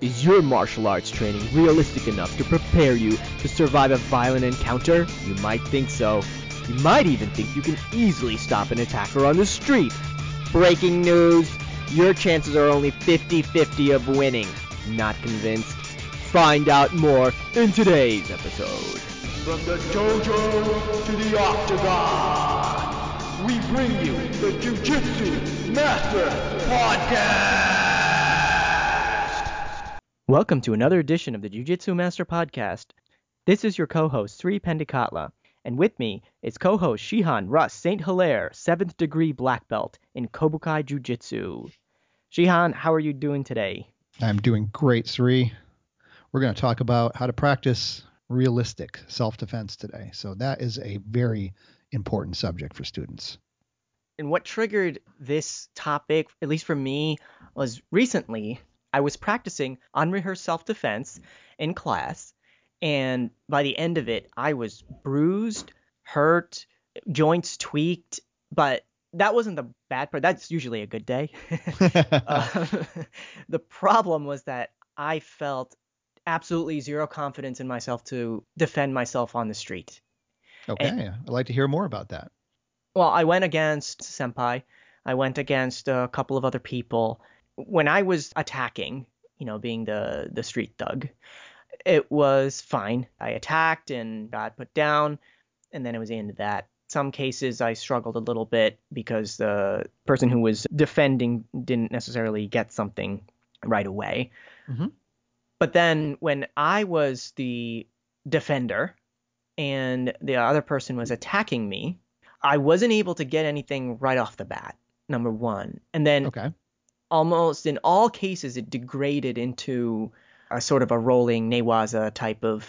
Is your martial arts training realistic enough to prepare you to survive a violent encounter? You might think so. You might even think you can easily stop an attacker on the street. Breaking news! Your chances are only 50-50 of winning. Not convinced? Find out more in today's episode. From the dojo to the octagon, we bring you the Jujitsu Master Podcast. Welcome to another edition of the Jujitsu Master Podcast. This is your co-host Sri Pendikatla, and with me is co-host Shihan Russ St. Hilaire, 7th degree black belt in Kobukai Jujitsu. Shihan, how are you doing today? I'm doing great, Sri. We're going to talk about how to practice realistic self-defense today. So that is a very important subject for students. And what triggered this topic, at least for me, was recently I was practicing unrehearsed self defense in class, and by the end of it, I was bruised, hurt, joints tweaked, but that wasn't the bad part. That's usually a good day. uh, the problem was that I felt absolutely zero confidence in myself to defend myself on the street. Okay, and, I'd like to hear more about that. Well, I went against Senpai. I went against a couple of other people, when I was attacking, you know, being the the street thug, it was fine. I attacked and got put down, and then it was the end of that. Some cases I struggled a little bit because the person who was defending didn't necessarily get something right away. Mm-hmm. But then when I was the defender and the other person was attacking me, I wasn't able to get anything right off the bat. Number one, and then okay almost in all cases it degraded into a sort of a rolling Newaza type of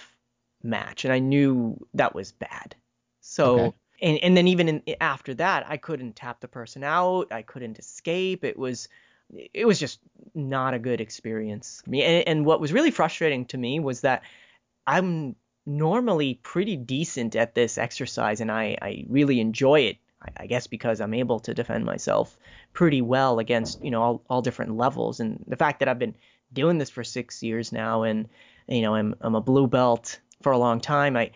match, and I knew that was bad. So. Okay. And, and then even in, after that, I couldn't tap the person out. I couldn't escape. It was it was just not a good experience for me. And, and, what was really frustrating to me was that I'm normally pretty decent at this exercise and I, I really enjoy it. I, guess because I'm able to defend myself pretty well against you know all, all different levels and the fact that I've been doing this for six years now and you know I'm I'm a blue belt for a long time I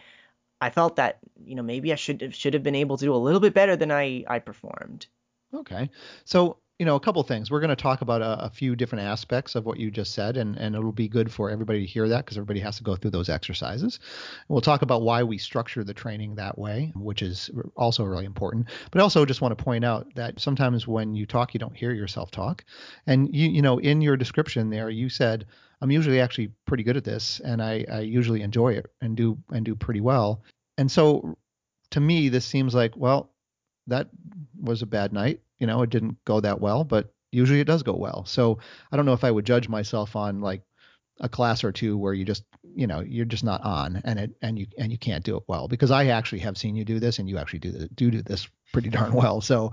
I felt that you know maybe I should have, should have been able to do a little bit better than I I performed. Okay, so you know, a couple things. We're going to talk about a, a, few different aspects of what you just said, and, and it'll be good for everybody to hear that because everybody has to go through those exercises. And we'll talk about why we structure the training that way, which is also really important. But also just want to point out that sometimes when you talk, you don't hear yourself talk. And you, you know, in your description there, you said, I'm usually actually pretty good at this, and I, I usually enjoy it and do and do pretty well. And so, to me, this seems like well, that was a bad night you know, it didn't go that well, but usually it does go well. So I don't know if I would judge myself on like a class or two where you just you know you're just not on and it and you and you can't do it well because I actually have seen you do this and you actually do do do this pretty darn well. So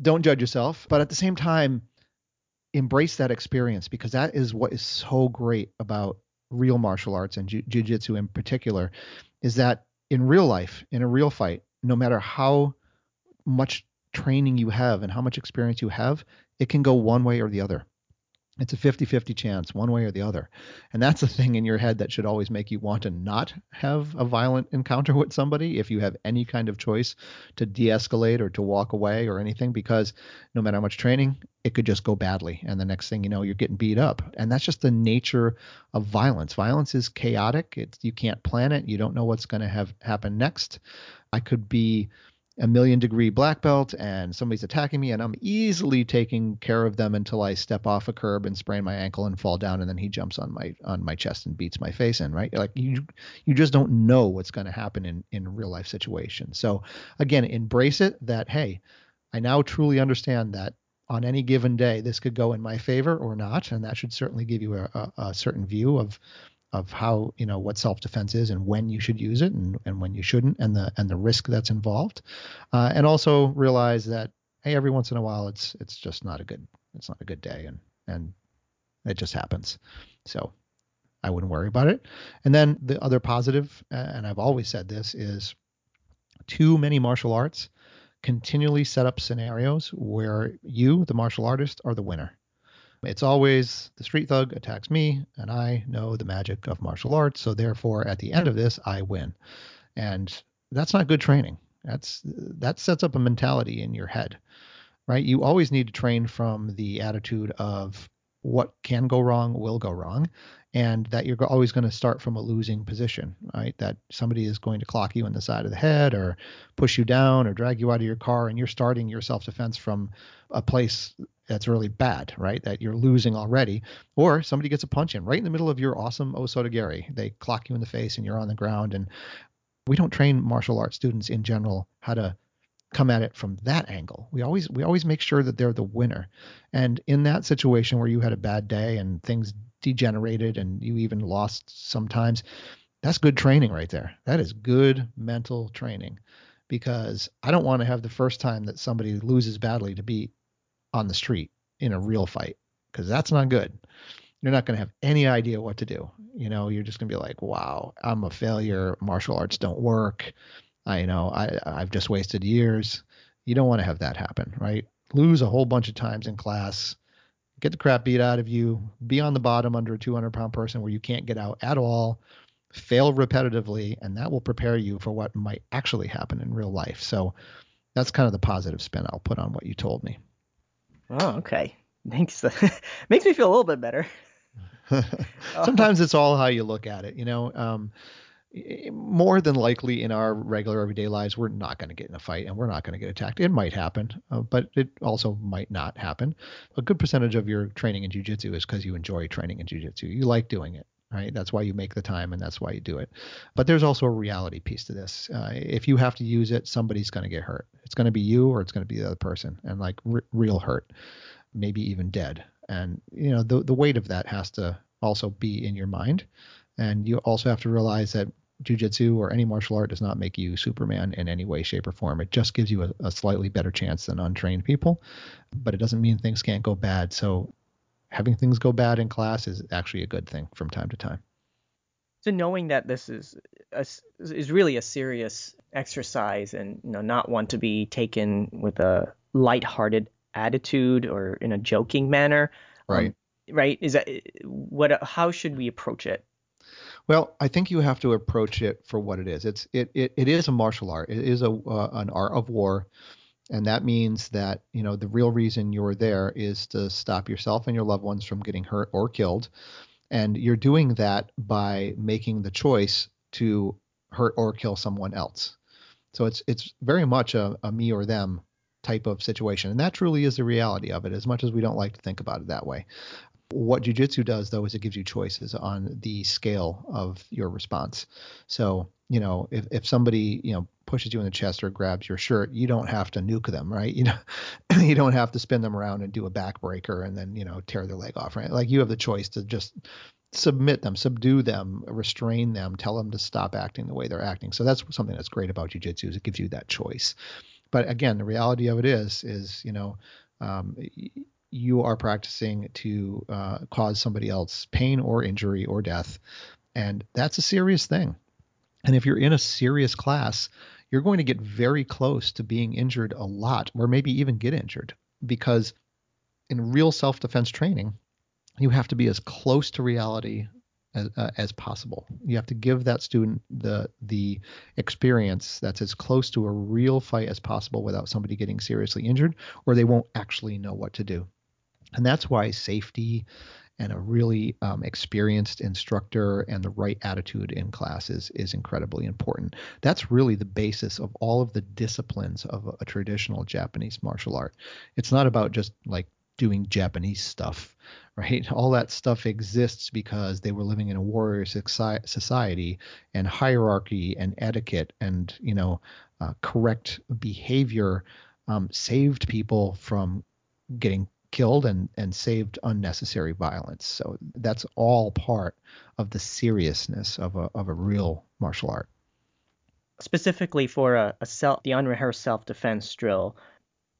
don't judge yourself, but at the same time embrace that experience because that is what is so great about real martial arts and jiu-jitsu in particular is that in real life in a real fight no matter how much training you have and how much experience you have, it can go one way or the other. It's a 50 50 chance, one way or the other. And that's the thing in your head that should always make you want to not have a violent encounter with somebody if you have any kind of choice to de escalate or to walk away or anything, because no matter how much training, it could just go badly. And the next thing you know, you're getting beat up. And that's just the nature of violence. Violence is chaotic, it's, you can't plan it, you don't know what's going to have happen next. I could be a million degree black belt and somebody's attacking me and I'm easily taking care of them until I step off a curb and sprain my ankle and fall down and then he jumps on my on my chest and beats my face in, right? Like you you just don't know what's going to happen in in real life situations. So again, embrace it that hey, I now truly understand that on any given day this could go in my favor or not and that should certainly give you a, a, a certain view of of how you know what self-defense is and when you should use it and, and when you shouldn't and the and the risk that's involved. Uh, and also realize that hey every once in a while it's it's just not a good it's not a good day and and it just happens. So i wouldn't worry about it. And then the other positive and i've always said this is too many martial arts continually set up scenarios where you the martial artist are the winner It's always the street thug attacks me, and I know the magic of martial arts. So therefore, at the end of this, I win. And that's not good training. That's that sets up a mentality in your head, right? You always need to train from the attitude of what can go wrong will go wrong, and that you're always going to start from a losing position, right? That somebody is going to clock you in the side of the head or push you down or drag you out of your car, and you're starting your self defense from a place that's really bad, right? That you're losing already. Or somebody gets a punch in right in the middle of your awesome Osotogari. They clock you in the face and you're on the ground. And we don't train martial arts students in general how to come at it from that angle. We always we always make sure that they're the winner. And in that situation where you had a bad day and things degenerated and you even lost sometimes, that's good training right there. That is good mental training because I don't want to have the first time that somebody loses badly to be on the street in a real fight because that's not good. You're not going to have any idea what to do. You know, you're just going to be like, "Wow, I'm a failure. Martial arts don't work. I you know, I I've just wasted years." You don't want to have that happen, right? Lose a whole bunch of times in class, get the crap beat out of you, be on the bottom under a 200 pound person where you can't get out at all, fail repetitively, and that will prepare you for what might actually happen in real life. So that's kind of the positive spin I'll put on what you told me. Oh, okay. Thanks. Makes me feel a little bit better. Sometimes it's all how you look at it. You know, um, more than likely in our regular everyday lives, we're not going to get in a fight and we're not going to get attacked. It might happen, uh, but it also might not happen. A good percentage of your training in jujitsu is because you enjoy training in jujitsu. You like doing it right? That's why you make the time and that's why you do it. But there's also a reality piece to this. Uh, if you have to use it, somebody's going to get hurt. It's going to be you or it's going to be the other person, and like r- real hurt, maybe even dead. And you know the the weight of that has to also be in your mind, and you also have to realize that jujitsu or any martial art does not make you Superman in any way, shape, or form. It just gives you a, a slightly better chance than untrained people, but it doesn't mean things can't go bad. So having things go bad in class is actually a good thing from time to time. So knowing that this is a, is really a serious exercise and you know not one to be taken with a light-hearted attitude or in a joking manner. Um, right. Um, right. Is that what? How should we approach it? Well, I think you have to approach it for what it is. It's it it, it is a martial art. It is a uh, an art of war and that means that, you know, the real reason you're there is to stop yourself and your loved ones from getting hurt or killed. And you're doing that by making the choice to hurt or kill someone else. So it's it's very much a, a me or them type of situation. And that truly is the reality of it, as much as we don't like to think about it that way. What jujitsu does, though, is it gives you choices on the scale of your response. So, you know, if, if somebody, you know, pushes you in the chest or grabs your shirt, you don't have to nuke them, right? You know, you don't have to spin them around and do a backbreaker and then, you know, tear their leg off, right? Like you have the choice to just submit them, subdue them, restrain them, tell them to stop acting the way they're acting. So that's something that's great about jujitsu is it gives you that choice. But again, the reality of it is, is, you know, um, you are practicing to uh, cause somebody else pain or injury or death. And that's a serious thing. And if you're in a serious class, you're going to get very close to being injured a lot, or maybe even get injured, because in real self defense training, you have to be as close to reality as, uh, as possible. You have to give that student the the experience that's as close to a real fight as possible without somebody getting seriously injured, or they won't actually know what to do. And that's why safety and a really um, experienced instructor and the right attitude in classes is incredibly important. That's really the basis of all of the disciplines of a, a traditional Japanese martial art. It's not about just like doing Japanese stuff, right? All that stuff exists because they were living in a warrior society and hierarchy and etiquette and, you know, uh, correct behavior um, saved people from getting killed and, and saved unnecessary violence. So that's all part of the seriousness of a, of a real martial art. Specifically for a, a self, the unrehearsed self-defense drill,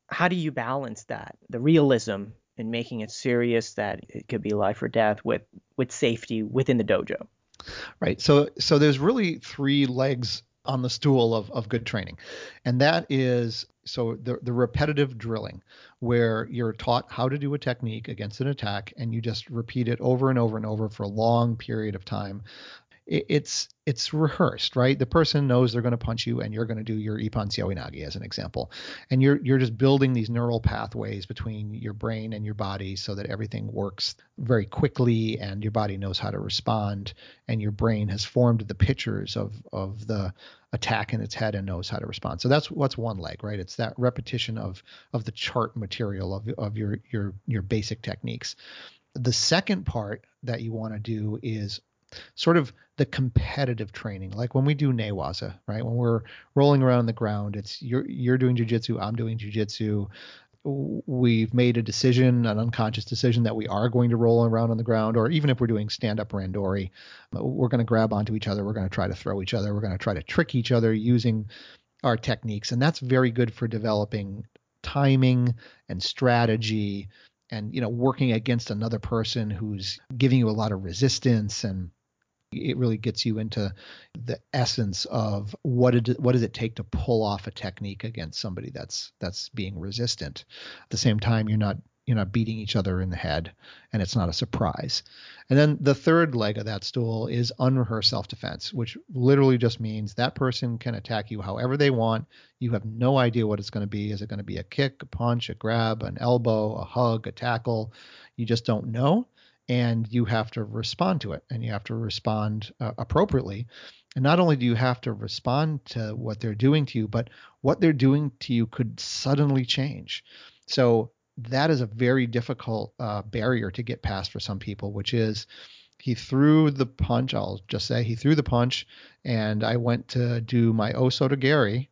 how do you balance that, the realism in making it serious that it could be life or death with, with safety within the dojo? Right. So so there's really three legs on the stool of, of good training. And that is so the, the repetitive drilling, where you're taught how to do a technique against an attack and you just repeat it over and over and over for a long period of time it's it's rehearsed, right? The person knows they're going to punch you, and you're going to do your Ippon Seoi Nage as an example, and you're you're just building these neural pathways between your brain and your body so that everything works very quickly, and your body knows how to respond, and your brain has formed the pictures of of the attack in its head and knows how to respond. So that's what's one leg, right? It's that repetition of of the chart material of of your your your basic techniques. The second part that you want to do is sort of the competitive training, like when we do newaza, right? When we're rolling around on the ground, it's you're you're doing jujitsu, I'm doing jujitsu. We've made a decision, an unconscious decision that we are going to roll around on the ground, or even if we're doing stand up randori, we're going to grab onto each other, we're going to try to throw each other, we're going to try to trick each other using our techniques. And that's very good for developing timing and strategy and you know working against another person who's giving you a lot of resistance and it really gets you into the essence of what it, what does it take to pull off a technique against somebody that's that's being resistant. At the same time, you're not you're not beating each other in the head, and it's not a surprise. And then the third leg of that stool is unrehearsed self-defense, which literally just means that person can attack you however they want. You have no idea what it's going to be. Is it going to be a kick, a punch, a grab, an elbow, a hug, a tackle? You just don't know and you have to respond to it and you have to respond uh, appropriately. And not only do you have to respond to what they're doing to you but what they're doing to you could suddenly change. So that is a very difficult uh, barrier to get past for some people which is he threw the punch i'll just say he threw the punch and i went to do my osotogari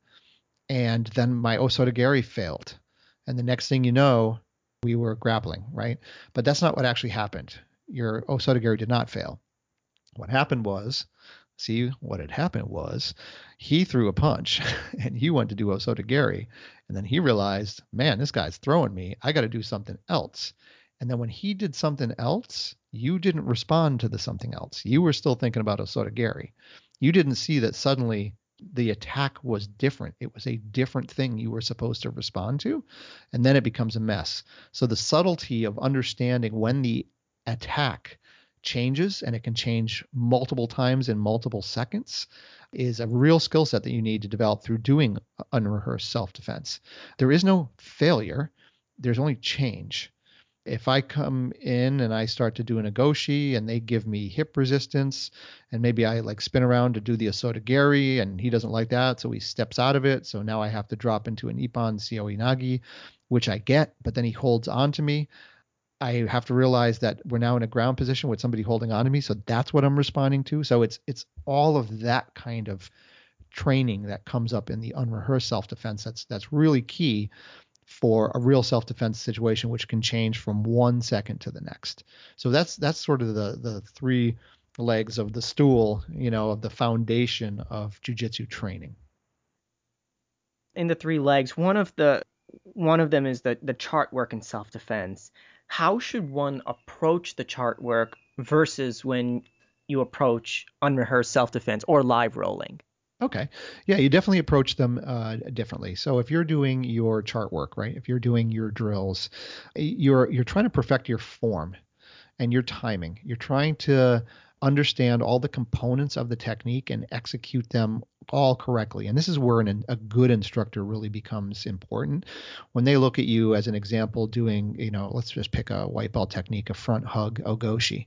and then my osotogari failed. And the next thing you know we were grappling, right? But that's not what actually happened your Osotogari did not fail. What happened was, see, what had happened was he threw a punch and he went to do Osotogari. And then he realized, man, this guy's throwing me. I got to do something else. And then when he did something else, you didn't respond to the something else. You were still thinking about Osotogari. You didn't see that suddenly the attack was different. It was a different thing you were supposed to respond to. And then it becomes a mess. So the subtlety of understanding when the attack changes and it can change multiple times in multiple seconds is a real skill set that you need to develop through doing unrehearsed self defense. There is no failure, there's only change. If I come in and I start to do an ogoshi and they give me hip resistance and maybe I like spin around to do the osotogari and he doesn't like that, so he steps out of it. So now I have to drop into an Ippon Seoi Nage, which I get, but then he holds on to me. I have to realize that we're now in a ground position with somebody holding on to me. So that's what I'm responding to. So it's it's all of that kind of training that comes up in the unrehearsed self-defense that's that's really key for a real self-defense situation which can change from one second to the next. So that's that's sort of the the three legs of the stool, you know, of the foundation of jujitsu training. In the three legs, one of the one of them is the the chart work in self-defense how should one approach the chart work versus when you approach unrehearsed self defense or live rolling? Okay. Yeah, you definitely approach them uh, differently. So if you're doing your chart work, right? If you're doing your drills, you're you're trying to perfect your form and your timing. You're trying to understand all the components of the technique and execute them all correctly. And this is where an, a good instructor really becomes important. When they look at you as an example doing, you know, let's just pick a white belt technique, a front hug ogoshi.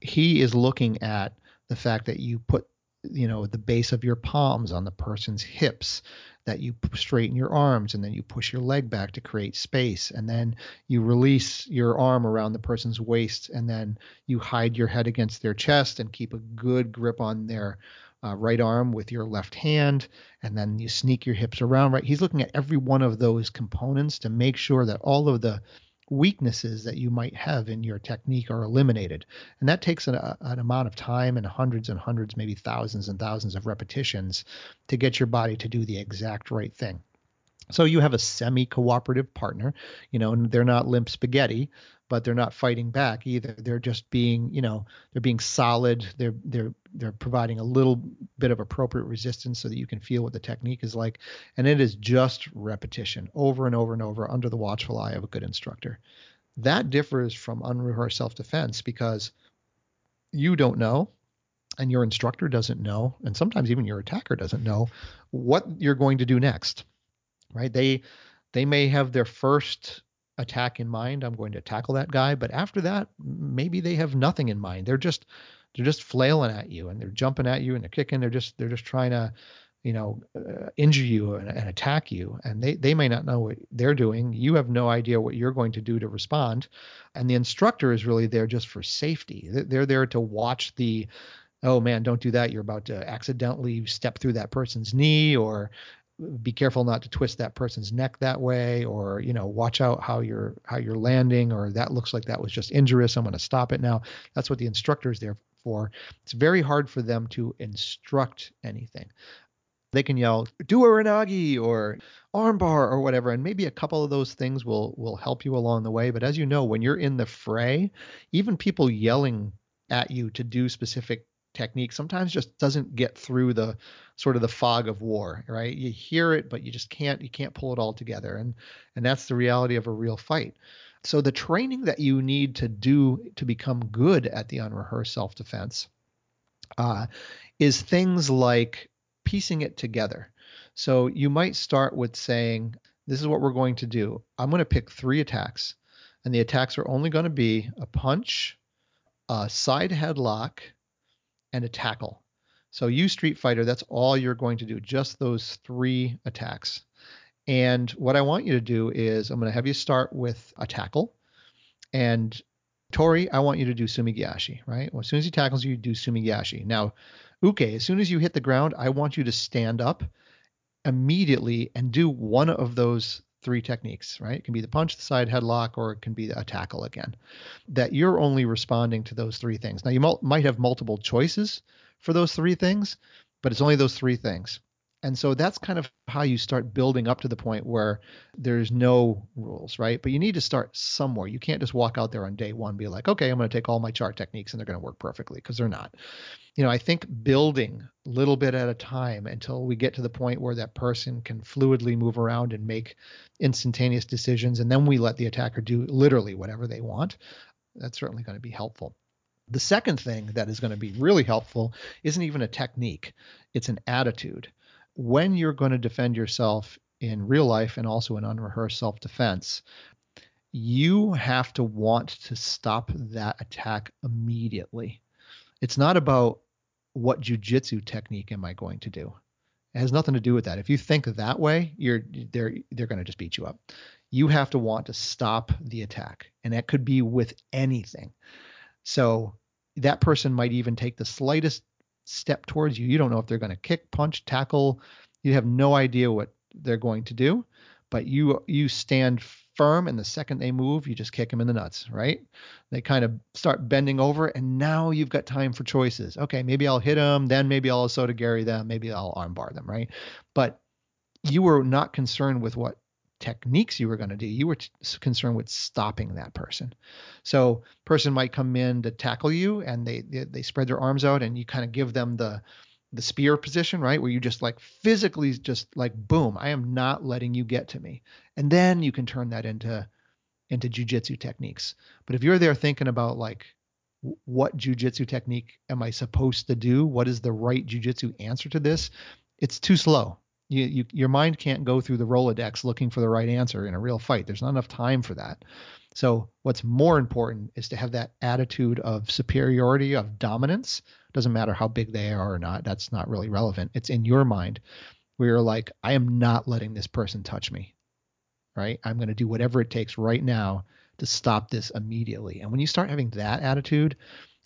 He is looking at the fact that you put you know the base of your palms on the person's hips that you straighten your arms and then you push your leg back to create space and then you release your arm around the person's waist and then you hide your head against their chest and keep a good grip on their uh, right arm with your left hand, and then you sneak your hips around. Right, he's looking at every one of those components to make sure that all of the weaknesses that you might have in your technique are eliminated. And that takes an, an, amount of time and hundreds and hundreds, maybe thousands and thousands of repetitions to get your body to do the exact right thing. So you have a semi-cooperative partner, you know, and they're not limp spaghetti, but they're not fighting back either. They're just being, you know, they're being solid. They're they're they're providing a little bit of appropriate resistance so that you can feel what the technique is like. And it is just repetition over and over and over under the watchful eye of a good instructor. That differs from unrehearsed self-defense because you don't know and your instructor doesn't know, and sometimes even your attacker doesn't know what you're going to do next right? They they may have their first attack in mind. I'm going to tackle that guy, but after that, maybe they have nothing in mind. They're just they're just flailing at you and they're jumping at you and they're kicking. They're just they're just trying to you know uh, injure you and, and attack you and they they may not know what they're doing you have no idea what you're going to do to respond and the instructor is really there just for safety they're there to watch the oh man don't do that you're about to accidentally step through that person's knee or be careful not to twist that person's neck that way or you know watch out how you're how you're landing or that looks like that was just injurious i'm going to stop it now. That's what the instructor is there for. It's very hard for them to instruct anything. They can yell do a renagi or armbar or whatever and maybe a couple of those things will will help you along the way but as you know when you're in the fray even people yelling at you to do specific technique sometimes just doesn't get through the sort of the fog of war right? You hear it but you just can't you can't pull it all together. And and that's the reality of a real fight. So the training that you need to do to become good at the unrehearsed self-defense uh, is things like piecing it together. So you might start with saying this is what we're going to do. I'm going to pick three attacks and the attacks are only going to be a punch a side headlock and a tackle. So you Street Fighter, that's all you're going to do, just those three attacks. And what I want you to do is I'm going to have you start with a tackle. And Tori, I want you to do Sumigaeshi, right? Well, as soon as he tackles you, you do Sumigaeshi. Now, Uke, as soon as you hit the ground, I want you to stand up immediately and do one of those three techniques, right? It can be the punch, the side headlock, or it can be a tackle again. That you're only responding to those three things. Now, you might have multiple choices for those three things, but it's only those three things. And so that's kind of how you start building up to the point where there's no rules, right? But you need to start somewhere. You can't just walk out there on day one, be like, okay, I'm going to take all my chart techniques and they're going to work perfectly because they're not. You know, I think building little bit at a time until we get to the point where that person can fluidly move around and make instantaneous decisions. And then we let the attacker do literally whatever they want. That's certainly going to be helpful. The second thing that is going to be really helpful isn't even a technique, it's an attitude when you're going to defend yourself in real life and also in unrehearsed self defense, you have to want to stop that attack immediately. It's not about what jujitsu technique am I going to do. It has nothing to do with that. If you think that way, you're they're they're going to just beat you up. You have to want to stop the attack, and that could be with anything. So that person might even take the slightest step towards you. You don't know if they're going to kick, punch, tackle. You have no idea what they're going to do, but you you stand firm and the second they move, you just kick them in the nuts, right? They kind of start bending over and now you've got time for choices. Okay, maybe I'll hit them, then maybe I'll Osotogari them, maybe I'll armbar them, right? But you were not concerned with what techniques you were going to do. You were t- concerned with stopping that person. So person might come in to tackle you and they, they, they spread their arms out and you kind of give them the the spear position, right? Where you just like physically just like boom, I am not letting you get to me. And then you can turn that into into jujitsu techniques. But if you're there thinking about like what jujitsu technique am I supposed to do? What is the right jujitsu answer to this? It's too slow you, you, your mind can't go through the Rolodex looking for the right answer in a real fight. There's not enough time for that. So what's more important is to have that attitude of superiority, of dominance. Doesn't matter how big they are or not. That's not really relevant. It's in your mind where you're like, I am not letting this person touch me. Right? I'm going to do whatever it takes right now to stop this immediately. And when you start having that attitude,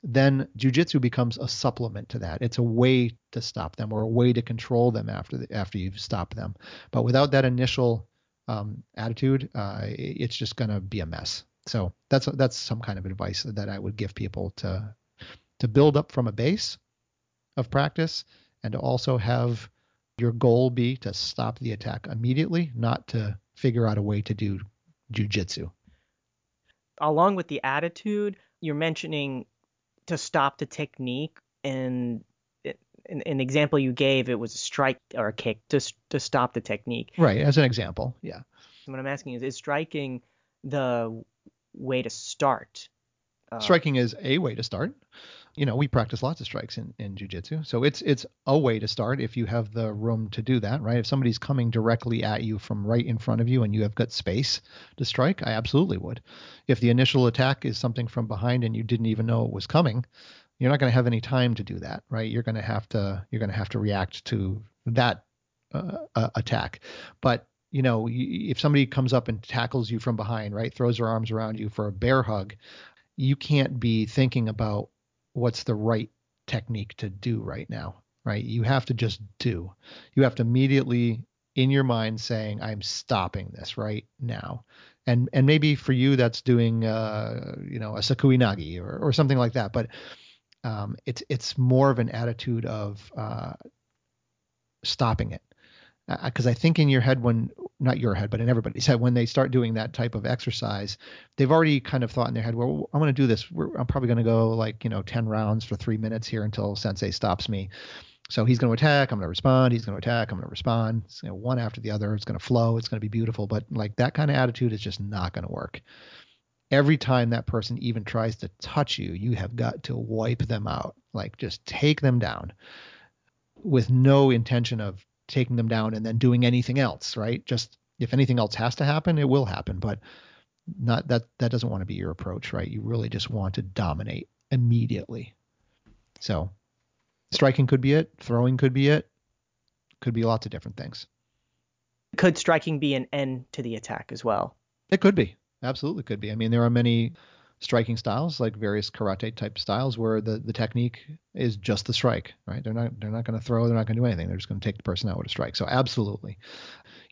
then jujitsu becomes a supplement to that. It's a way to stop them or a way to control them after the, after you've stopped them. But without that initial um, attitude, uh, it's just going to be a mess. So that's that's some kind of advice that I would give people to to build up from a base of practice and to also have your goal be to stop the attack immediately, not to figure out a way to do jujitsu. Along with the attitude, you're mentioning to stop the technique and in, in the example you gave, it was a strike or a kick to to stop the technique. Right, as an example, yeah. what I'm asking is, is striking the way to start? Uh, striking is a way to start. You know, we practice lots of strikes in, in jujitsu. So it's it's a way to start if you have the room to do that, right? If somebody's coming directly at you from right in front of you and you have got space to strike, I absolutely would. If the initial attack is something from behind and you didn't even know it was coming, you're not going to have any time to do that, right? You're going to have to you're going to have to react to that uh, uh, attack. But you know, if somebody comes up and tackles you from behind, right, throws their arms around you for a bear hug, you can't be thinking about what's the right technique to do right now, right? You have to just do. You have to immediately in your mind saying, "I'm stopping this right now." And and maybe for you that's doing, uh, you know, a sukuinage or or something like that, but um, it's it's more of an attitude of uh, stopping it because uh, I think in your head when not your head but in everybody's head when they start doing that type of exercise they've already kind of thought in their head well I'm going to do this. We're, I'm probably going to go like you know 10 rounds for three minutes here until sensei stops me. So he's going to attack I'm going to respond he's going to attack I'm going to respond you know, one after the other it's going to flow it's going to be beautiful but like that kind of attitude is just not going to work. Every time that person even tries to touch you, you have got to wipe them out. Like just take them down with no intention of taking them down and then doing anything else, right? Just if anything else has to happen, it will happen, but not that that doesn't want to be your approach, right? You really just want to dominate immediately. So, striking could be it, throwing could be it, could be lots of different things. Could striking be an end to the attack as well? It could be. Absolutely could be. I mean, there are many striking styles, like various karate type styles, where the, the technique is just the strike, right? They're not they're not going to throw, they're not going to do anything. They're just going to take the person out with a strike. So absolutely,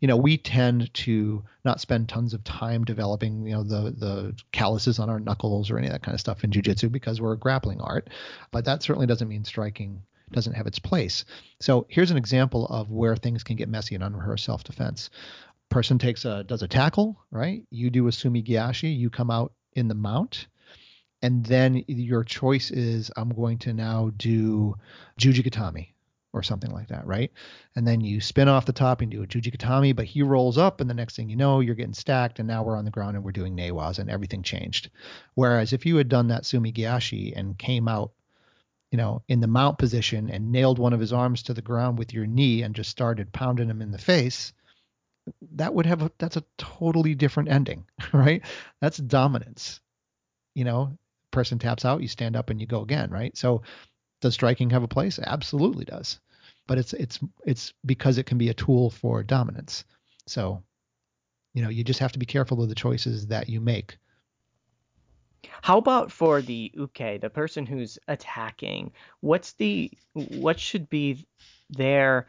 you know, we tend to not spend tons of time developing, you know, the the calluses on our knuckles or any of that kind of stuff in jujitsu because we're a grappling art, but that certainly doesn't mean striking doesn't have its place. So here's an example of where things can get messy in unrehearsed self-defense person takes a does a tackle, right? You do a sumigaeshi, you come out in the mount, and then your choice is I'm going to now do jujigatame or something like that, right? And then you spin off the top and do a jujigatame, but he rolls up, and the next thing you know, you're getting stacked, and now we're on the ground and we're doing newaza, and everything changed. Whereas if you had done that sumigaeshi and came out you know, in the mount position and nailed one of his arms to the ground with your knee and just started pounding him in the face, that would have a that's a totally different ending, right? That's dominance. You know, person taps out, you stand up and you go again, right? So does striking have a place? Absolutely does. But it's it's it's because it can be a tool for dominance. So, you know, you just have to be careful of the choices that you make. How about for the uke, the person who's attacking? What's the what should be their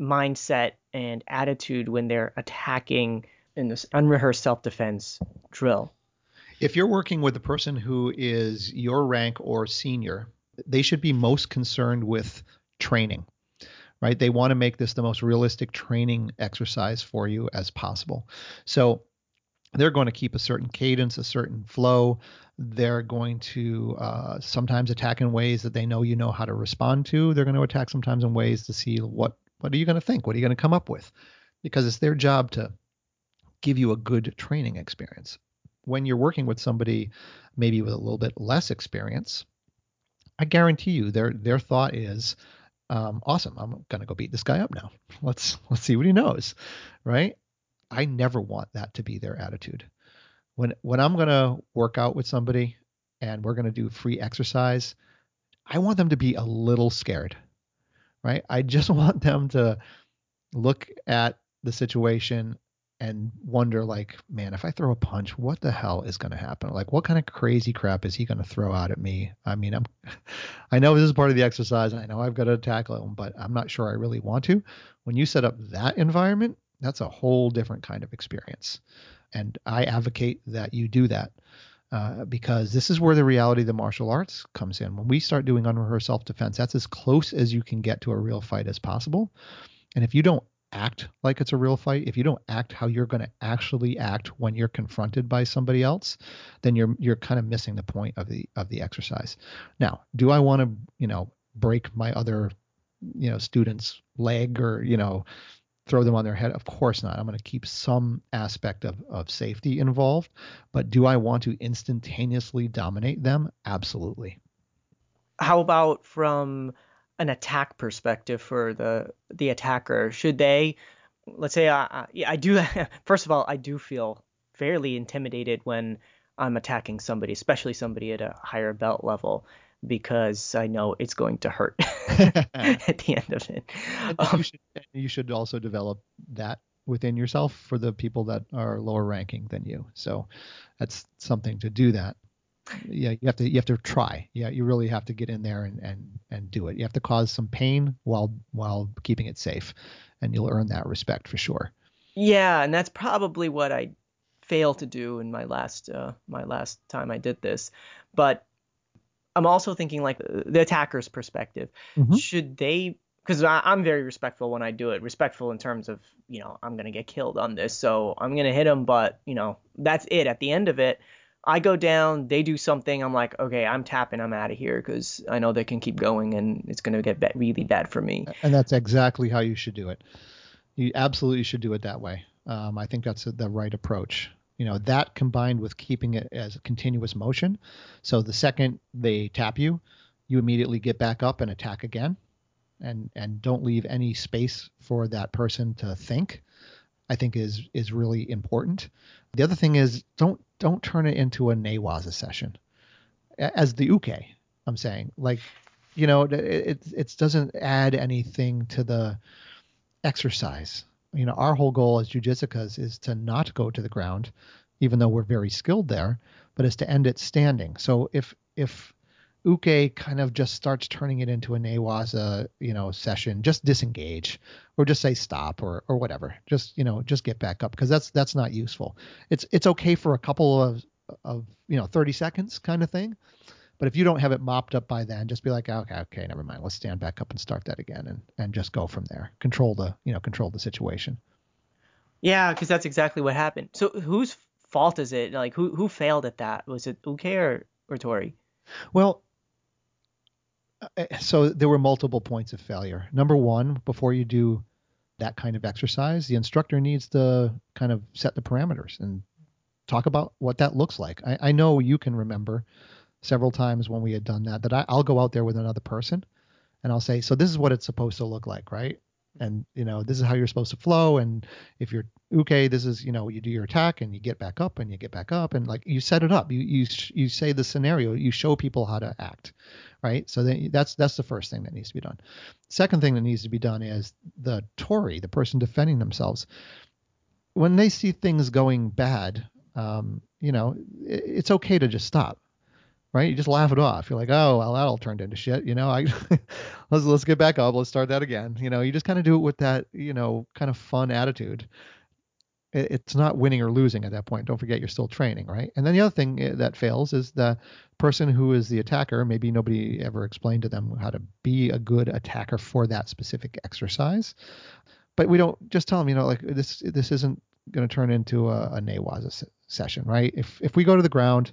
mindset and attitude when they're attacking in this unrehearsed self-defense drill. If you're working with a person who is your rank or senior, they should be most concerned with training. Right? They want to make this the most realistic training exercise for you as possible. So they're going to keep a certain cadence, a certain flow. They're going to uh, sometimes attack in ways that they know you know how to respond to. They're going to attack sometimes in ways to see what what are you going to think? What are you going to come up with? Because it's their job to give you a good training experience. When you're working with somebody maybe with a little bit less experience, I guarantee you their their thought is, um, awesome, I'm gonna go beat this guy up now. Let's let's see what he knows, right? I never want that to be their attitude. When when I'm gonna work out with somebody and we're gonna do free exercise, I want them to be a little scared right? I just want them to look at the situation and wonder like, man, if I throw a punch, what the hell is going to happen? Like, what kind of crazy crap is he going to throw out at me? I mean, I'm, I know this is part of the exercise, and I know I've got to tackle him, but I'm not sure I really want to. When you set up that environment, that's a whole different kind of experience, and I advocate that you do that. Uh, because this is where the reality of the martial arts comes in. When we start doing unrehearsed self defense, that's as close as you can get to a real fight as possible. And if you don't act like it's a real fight, if you don't act how you're going to actually act when you're confronted by somebody else, then you're you're kind of missing the point of the of the exercise. Now, do I want to, you know, break my other, you know, student's leg or, you know, throw them on their head? Of course not. I'm going to keep some aspect of, of safety involved. But do I want to instantaneously dominate them? Absolutely. How about from an attack perspective for the the attacker? Should they, let's say, I, I, I do. First of all, I do feel fairly intimidated when I'm attacking somebody, especially somebody at a higher belt level, because I know it's going to hurt at the end of it. Um, you, should, you should also develop that within yourself for the people that are lower ranking than you. So that's something to do that yeah, you have to you have to try. Yeah, you really have to get in there and and and do it. You have to cause some pain while while keeping it safe, and you'll earn that respect for sure. Yeah, and that's probably what I failed to do in my last uh, my last time I did this. But I'm also thinking like the attacker's perspective. Mm-hmm. Should they? Because I'm very respectful when I do it. Respectful in terms of you know I'm gonna get killed on this, so I'm gonna hit them. But you know that's it. At the end of it I go down, they do something, I'm like, okay, I'm tapping, I'm out of here because I know they can keep going and it's going to get really bad for me. And that's exactly how you should do it. You absolutely should do it that way. Um, I think that's the right approach. You know, that combined with keeping it as a continuous motion. So the second they tap you, you immediately get back up and attack again. And, and don't leave any space for that person to think. I think is is really important. The other thing is don't don't turn it into a Newaza session as the uke. I'm saying like you know it, it doesn't add anything to the exercise. You know our whole goal as jujitsukas is to not go to the ground, even though we're very skilled there, but is to end it standing. So if if Uke kind of just starts turning it into a Newaza, you know, session. Just disengage, or just say stop, or or whatever. Just you know, just get back up because that's that's not useful. It's it's okay for a couple of of you know 30 seconds kind of thing, but if you don't have it mopped up by then, just be like, okay, okay, never mind. Let's stand back up and start that again, and and just go from there. Control the you know control the situation. Yeah, because that's exactly what happened. So whose fault is it? Like who who failed at that? Was it Uke or or Tori? Well, uh, so there were multiple points of failure. Number one, before you do that kind of exercise, the instructor needs to kind of set the parameters and talk about what that looks like. I, I know you can remember several times when we had done that that I, I'll go out there with another person and I'll say, so this is what it's supposed to look like, right? and you know this is how you're supposed to flow and if you're okay this is you know you do your attack and you get back up and you get back up and like you set it up. You you you say the scenario. You show people how to act right? So then that's that's the first thing that needs to be done. Second thing that needs to be done is the Tori, the person defending themselves. When they see things going bad um, you know it, it's okay to just stop right? You just laugh it off. You're like, oh, well, that all turned into shit. You know, I let's let's get back up. Let's start that again. You know, you just kind of do it with that, you know, kind of fun attitude. It, it's not winning or losing at that point. Don't forget you're still training, right? And then the other thing eh, that fails is the person who is the attacker. Maybe nobody ever explained to them how to be a good attacker for that specific exercise. But we don't just tell them, you know, like this this isn't going to turn into a, a Newaza session, right? If if we go to the ground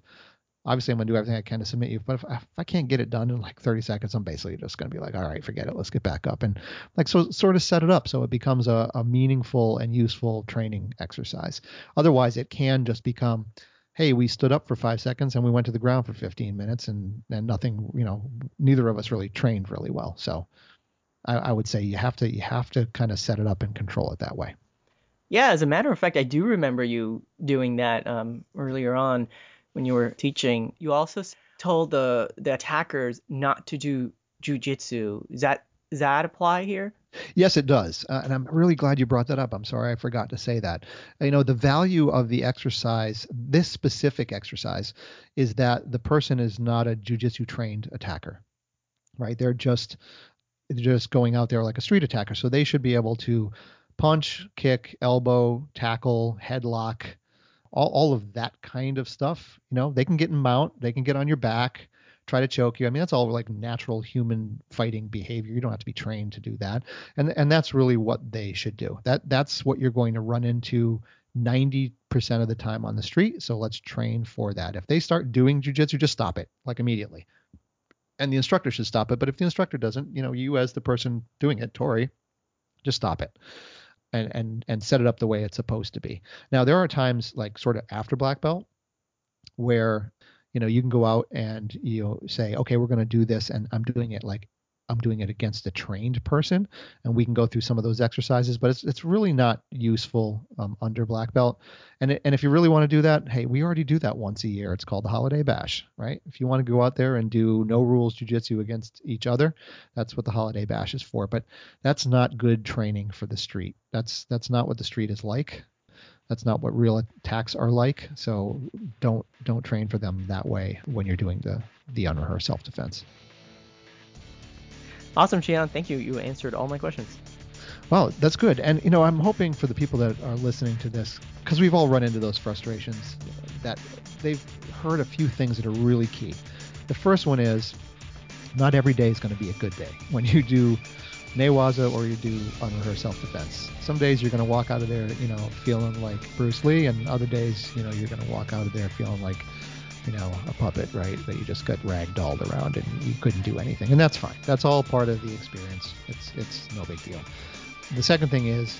obviously I'm gonna do everything I can to submit you. But if, if I can't get it done in like 30 seconds, I'm basically just gonna be like, all right, forget it. Let's get back up and like so sort of set it up so it becomes a, a meaningful and useful training exercise. Otherwise, it can just become, hey, we stood up for five seconds and we went to the ground for 15 minutes and and nothing, you know, neither of us really trained really well. So I, I would say you have to you have to kind of set it up and control it that way. Yeah, as a matter of fact, I do remember you doing that um, earlier on when you were teaching, you also told the the attackers not to do jujitsu. Is that does that apply here? Yes, it does, uh, and I'm really glad you brought that up. I'm sorry I forgot to say that. You know, the value of the exercise, this specific exercise, is that the person is not a jujitsu trained attacker, right? They're just they're just going out there like a street attacker, so they should be able to punch, kick, elbow, tackle, headlock, all, all of that kind of stuff. You know, they can get in mount, they can get on your back, try to choke you. I mean, that's all like natural human fighting behavior. You don't have to be trained to do that. And and that's really what they should do. That that's what you're going to run into 90% of the time on the street. So let's train for that. If they start doing jujitsu, just stop it like immediately. And the instructor should stop it. But if the instructor doesn't, you know, you as the person doing it, Tori, just stop it and and and set it up the way it's supposed to be. Now there are times like sort of after black belt where you know you can go out and you know say okay we're going to do this and I'm doing it like I'm doing it against a trained person, and we can go through some of those exercises. But it's it's really not useful um, under black belt. And and if you really want to do that, hey, we already do that once a year. It's called the holiday bash, right? If you want to go out there and do no rules jujitsu against each other, that's what the holiday bash is for. But that's not good training for the street. That's that's not what the street is like. That's not what real attacks are like. So don't don't train for them that way when you're doing the the unrehearsed self defense. Awesome, Cheon. Thank you. You answered all my questions. Well, that's good. And, you know, I'm hoping for the people that are listening to this, because we've all run into those frustrations, that they've heard a few things that are really key. The first one is not every day is going to be a good day. When you do Newaza or you do unrehearsed self-defense, some days you're going to walk out of there, you know, feeling like Bruce Lee, and other days, you know, you're going to walk out of there feeling like you know, a puppet, right? That you just got ragdolled around and you couldn't do anything, and that's fine. That's all part of the experience. It's it's no big deal. The second thing is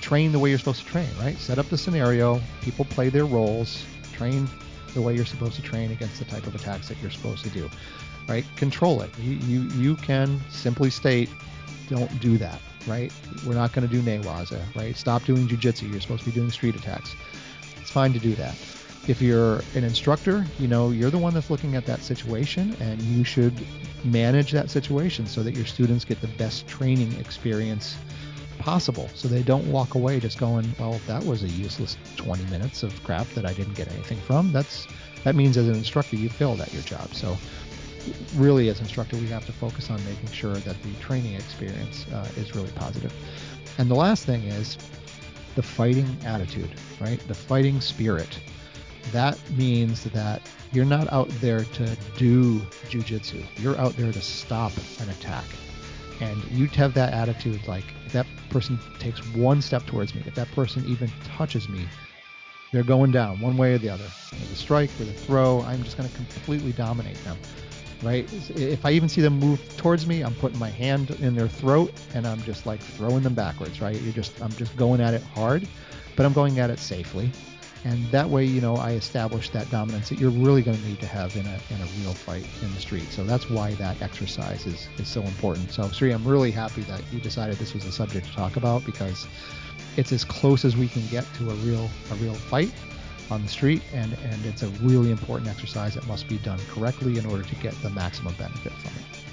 train the way you're supposed to train, right? Set up the scenario. People play their roles. Train the way you're supposed to train against the type of attacks that you're supposed to do, right? Control it. You you, you can simply state, don't do that, right? We're not going to do Newaza, right? Stop doing jujitsu. You're supposed to be doing street attacks. It's fine to do that if you're an instructor, you know, you're the one that's looking at that situation and you should manage that situation so that your students get the best training experience possible so they don't walk away just going, well, that was a useless 20 minutes of crap that I didn't get anything from. That's that means as an instructor you failed at your job. So really as an instructor we have to focus on making sure that the training experience uh, is really positive. And the last thing is the fighting attitude, right? The fighting spirit that means that you're not out there to do jujitsu. You're out there to stop an attack. And you have that attitude like, if that person takes one step towards me, if that person even touches me, they're going down one way or the other. With a strike, with a throw, I'm just going to completely dominate them. Right? If I even see them move towards me, I'm putting my hand in their throat and I'm just like throwing them backwards. Right? You're just I'm just going at it hard, but I'm going at it safely and that way you know i establish that dominance that you're really going to need to have in a, in a real fight in the street. So that's why that exercise is, is so important. So sri i'm really happy that you decided this was a subject to talk about because it's as close as we can get to a real a real fight on the street. And and it's a really important exercise that must be done correctly in order to get the maximum benefit from it